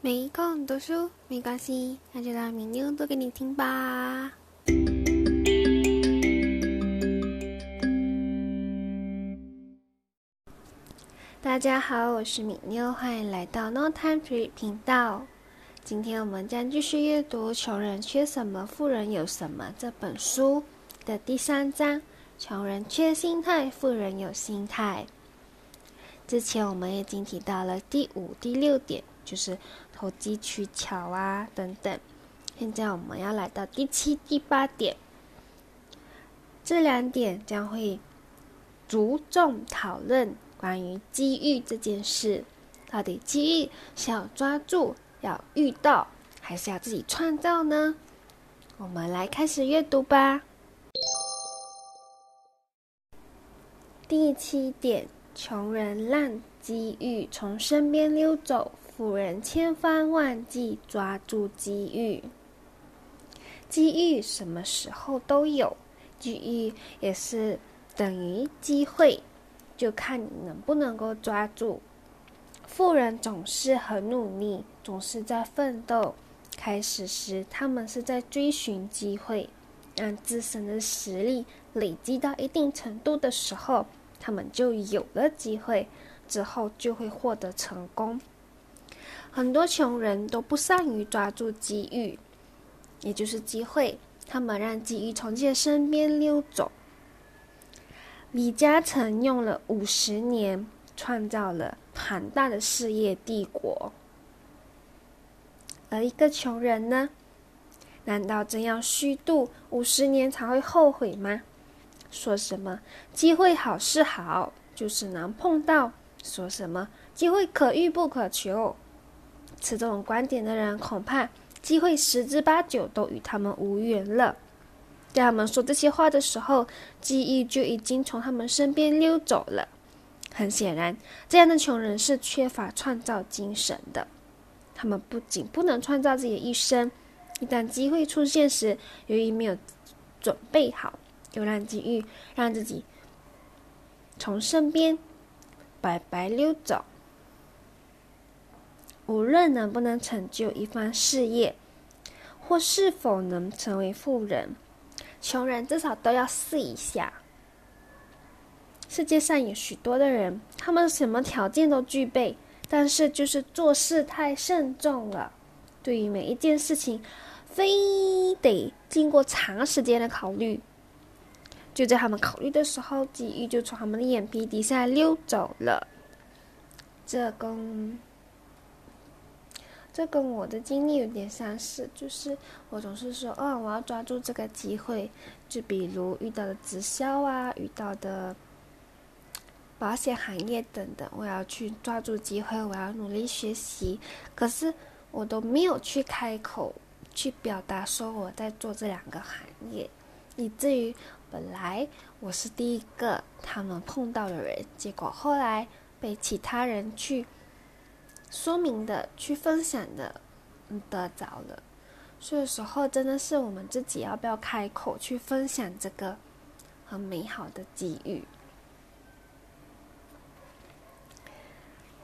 没空读书没关系，那就让米妞读给你听吧。大家好，我是米妞，欢迎来到 No Time tree 频道。今天我们将继续阅读《穷人缺什么，富人有什么》这本书的第三章：穷人缺心态，富人有心态。之前我们已经提到了第五、第六点，就是投机取巧啊等等。现在我们要来到第七、第八点，这两点将会着重讨论关于机遇这件事。到底机遇是要抓住、要遇到，还是要自己创造呢？我们来开始阅读吧。第七点。穷人让机遇从身边溜走，富人千方万计抓住机遇。机遇什么时候都有，机遇也是等于机会，就看你能不能够抓住。富人总是很努力，总是在奋斗。开始时，他们是在追寻机会，让自身的实力累积到一定程度的时候。他们就有了机会，之后就会获得成功。很多穷人都不善于抓住机遇，也就是机会，他们让机遇从自己的身边溜走。李嘉诚用了五十年，创造了庞大的事业帝国，而一个穷人呢？难道真要虚度五十年才会后悔吗？说什么机会好是好，就是难碰到；说什么机会可遇不可求，持这种观点的人，恐怕机会十之八九都与他们无缘了。在他们说这些话的时候，机遇就已经从他们身边溜走了。很显然，这样的穷人是缺乏创造精神的。他们不仅不能创造自己的一生，一旦机会出现时，由于没有准备好。就让机遇让自己从身边白白溜走。无论能不能成就一番事业，或是否能成为富人，穷人至少都要试一下。世界上有许多的人，他们什么条件都具备，但是就是做事太慎重了。对于每一件事情，非得经过长时间的考虑。就在他们考虑的时候，机遇就从他们的眼皮底下溜走了。这跟这跟我的经历有点相似，就是我总是说，哦，我要抓住这个机会。就比如遇到的直销啊，遇到的保险行业等等，我要去抓住机会，我要努力学习。可是我都没有去开口去表达说我在做这两个行业，以至于。本来我是第一个他们碰到的人，结果后来被其他人去说明的、去分享的嗯得着了。所以时候真的是我们自己要不要开口去分享这个很美好的机遇。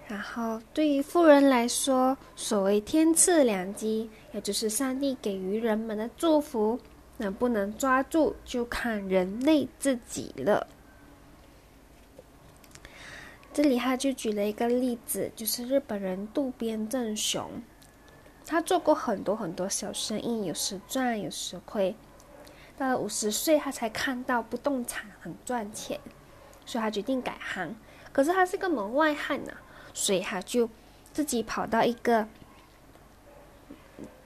然后对于富人来说，所谓天赐良机，也就是上帝给予人们的祝福。能不能抓住，就看人类自己了。这里他就举了一个例子，就是日本人渡边正雄，他做过很多很多小生意，有时赚，有时亏。到了五十岁，他才看到不动产很赚钱，所以他决定改行。可是他是个门外汉呐，所以他就自己跑到一个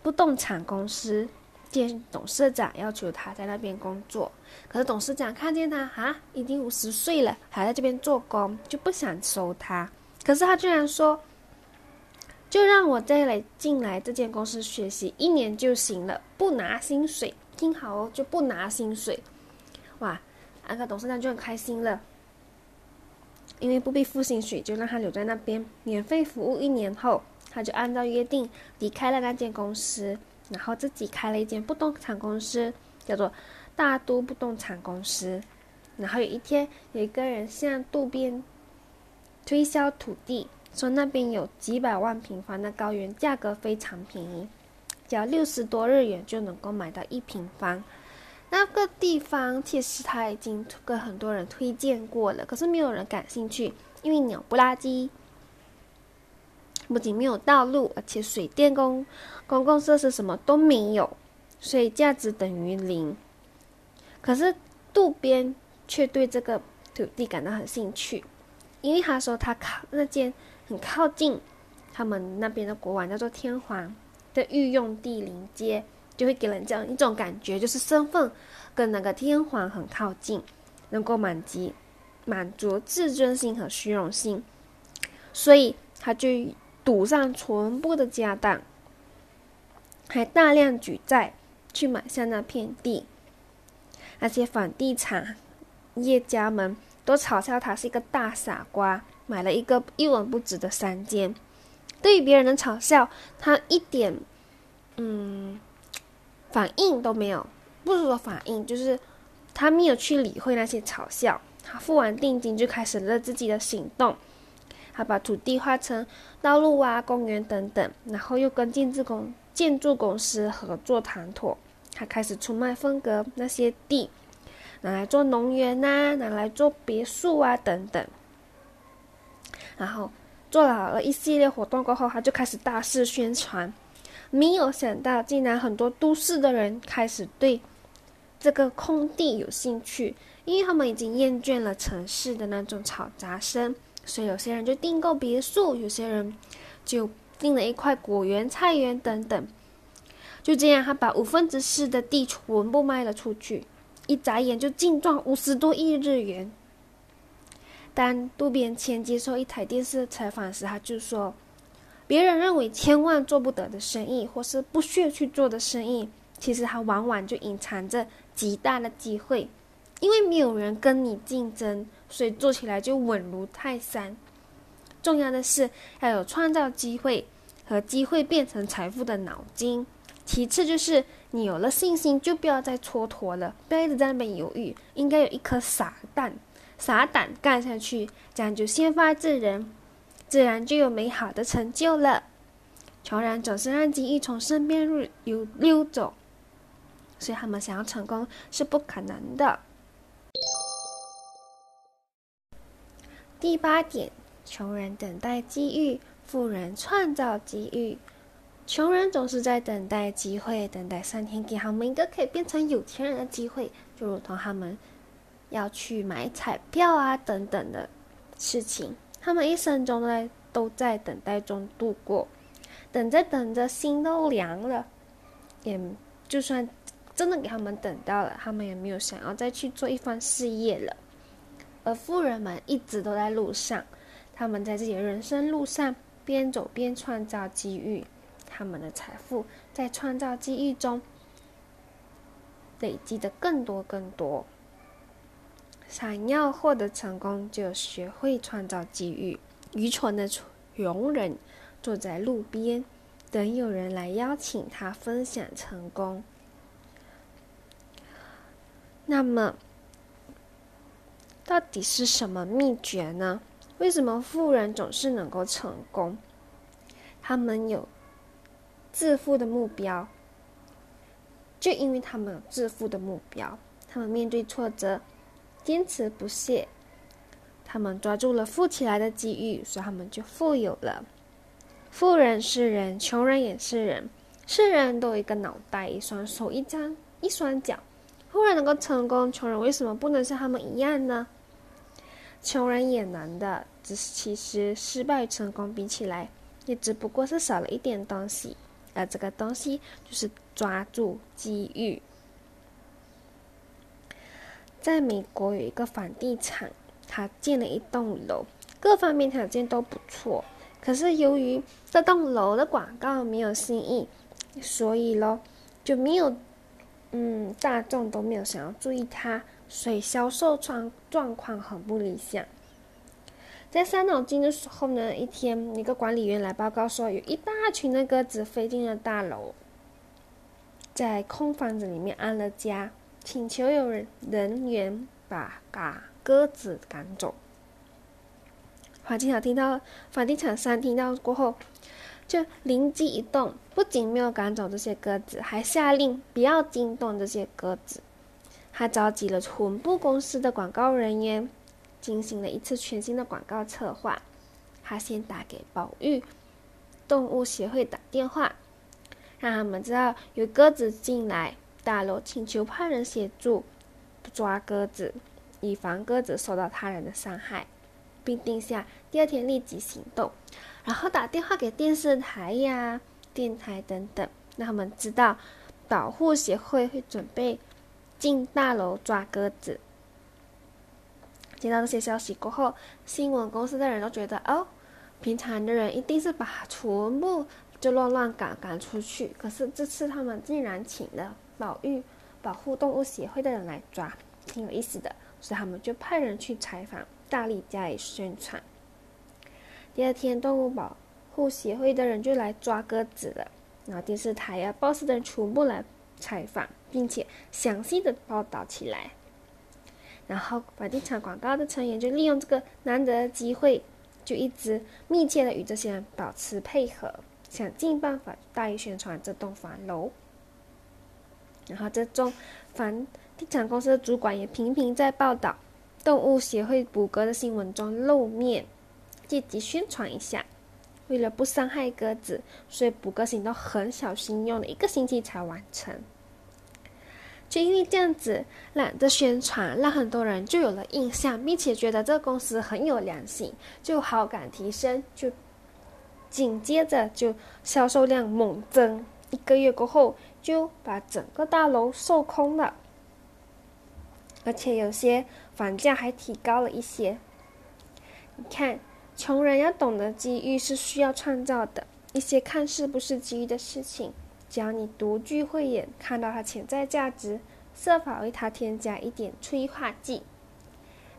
不动产公司。见董事长要求他在那边工作，可是董事长看见他啊，已经五十岁了，还在这边做工，就不想收他。可是他居然说，就让我再来进来这间公司学习一年就行了，不拿薪水。听好哦，就不拿薪水。哇，那个董事长就很开心了，因为不必付薪水，就让他留在那边免费服务一年后，他就按照约定离开了那间公司。然后自己开了一间不动产公司，叫做大都不动产公司。然后有一天，有一个人向渡边推销土地，说那边有几百万平方的高原，价格非常便宜，只要六十多日元就能够买到一平方。那个地方其实他已经跟很多人推荐过了，可是没有人感兴趣，因为鸟不拉几，不仅没有道路，而且水电公公共设施什么都没有，所以价值等于零。可是渡边却对这个土地感到很兴趣，因为他说他靠那间很靠近他们那边的国王叫做天皇的御用地临街。就会给人这样一种感觉，就是身份跟那个天皇很靠近，能够满足满足自尊心和虚荣心，所以他就赌上全部的家当，还大量举债去买下那片地。那些房地产业家们都嘲笑他是一个大傻瓜，买了一个一文不值的山间。对于别人的嘲笑，他一点嗯。反应都没有，不是说反应，就是他没有去理会那些嘲笑。他付完定金就开始了自己的行动，他把土地划成道路啊、公园等等，然后又跟建筑公建筑公司合作谈妥，他开始出卖风格那些地，拿来做农园呐，拿来做别墅啊等等。然后做了一系列活动过后，他就开始大肆宣传。没有想到，竟然很多都市的人开始对这个空地有兴趣，因为他们已经厌倦了城市的那种嘈杂声，所以有些人就订购别墅，有些人就订了一块果园、菜园等等。就这样，他把五分之四的地全部卖了出去，一眨眼就净赚五十多亿日元。当渡边谦接受一台电视采访时，他就说。别人认为千万做不得的生意，或是不屑去做的生意，其实它往往就隐藏着极大的机会。因为没有人跟你竞争，所以做起来就稳如泰山。重要的是要有创造机会和机会变成财富的脑筋。其次就是你有了信心，就不要再蹉跎了，不要一直在那边犹豫，应该有一颗傻蛋，傻胆干下去，这样就先发制人。自然就有美好的成就了。穷人总是让机遇从身边溜溜走，所以他们想要成功是不可能的。第八点，穷人等待机遇，富人创造机遇。穷人总是在等待机会，等待上天给他们一个可以变成有钱人的机会，就如同他们要去买彩票啊等等的事情。他们一生中呢，都在等待中度过，等着等着，心都凉了。也就算真的给他们等到了，他们也没有想要再去做一番事业了。而富人们一直都在路上，他们在自己的人生路上边走边创造机遇，他们的财富在创造机遇中累积的更多更多。想要获得成功，就学会创造机遇。愚蠢的穷人坐在路边，等有人来邀请他分享成功。那么，到底是什么秘诀呢？为什么富人总是能够成功？他们有致富的目标，就因为他们有致富的目标，他们面对挫折。坚持不懈，他们抓住了富起来的机遇，所以他们就富有了。富人是人，穷人也是人，是人都有一个脑袋、一双手、一张一双脚。富人能够成功，穷人为什么不能像他们一样呢？穷人也能的，只是其实失败成功比起来，也只不过是少了一点东西，而这个东西就是抓住机遇。在美国有一个房地产，他建了一栋楼，各方面条件都不错。可是由于这栋楼的广告没有新意，所以咯就没有，嗯，大众都没有想要注意它，所以销售状状况很不理想。在伤脑筋的时候呢，一天一个管理员来报告说，有一大群的鸽子飞进了大楼，在空房子里面安了家。请求有人人员把嘎鸽子赶走。房地产听到，房地产商听到过后，就灵机一动，不仅没有赶走这些鸽子，还下令不要惊动这些鸽子。他召集了全部公司的广告人员，进行了一次全新的广告策划。他先打给保育动物协会打电话，让他们知道有鸽子进来大楼，请求派人协助抓鸽子，以防鸽子受到他人的伤害，并定下第二天立即行动。然后打电话给电视台呀、电台等等，让他们知道保护协会会准备。进大楼抓鸽子。接到这些消息过后，新闻公司的人都觉得，哦，平常的人一定是把全部就乱乱赶赶出去。可是这次他们竟然请了保育保护动物协会的人来抓，挺有意思的。所以他们就派人去采访，大力加以宣传。第二天，动物保护协会的人就来抓鸽子了，然后电视台呀、报社的人全部来采访。并且详细的报道起来，然后房地产广告的成员就利用这个难得的机会，就一直密切的与这些人保持配合，想尽办法大力宣传这栋房楼。然后这种房地产公司的主管也频频在报道动物协会捕鸽的新闻中露面，借机宣传一下。为了不伤害鸽子，所以捕鸽行动很小心，用了一个星期才完成。就因为这样子懒得宣传，让很多人就有了印象，并且觉得这个公司很有良心，就好感提升，就紧接着就销售量猛增，一个月过后就把整个大楼售空了，而且有些房价还提高了一些。你看，穷人要懂得机遇是需要创造的，一些看似不是机遇的事情。只要你独具慧眼，看到它潜在价值，设法为它添加一点催化剂，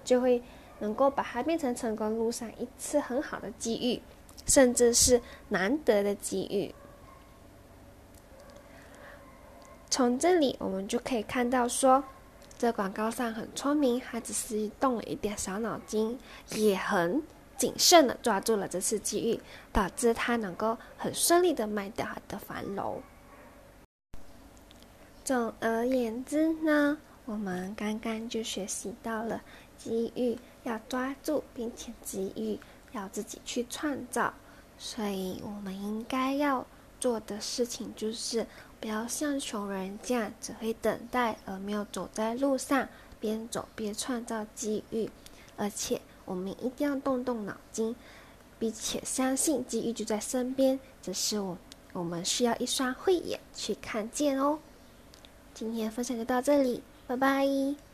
就会能够把它变成成功路上一次很好的机遇，甚至是难得的机遇。从这里我们就可以看到，说这广告上很聪明，他只是动了一点小脑筋，也很谨慎的抓住了这次机遇，导致他能够很顺利的卖掉他的房楼。总而言之呢，我们刚刚就学习到了机遇要抓住，并且机遇要自己去创造。所以，我们应该要做的事情就是不要像穷人这样只会等待，而没有走在路上，边走边创造机遇。而且，我们一定要动动脑筋，并且相信机遇就在身边，只是我我们需要一双慧眼去看见哦。今天分享就到这里，拜拜。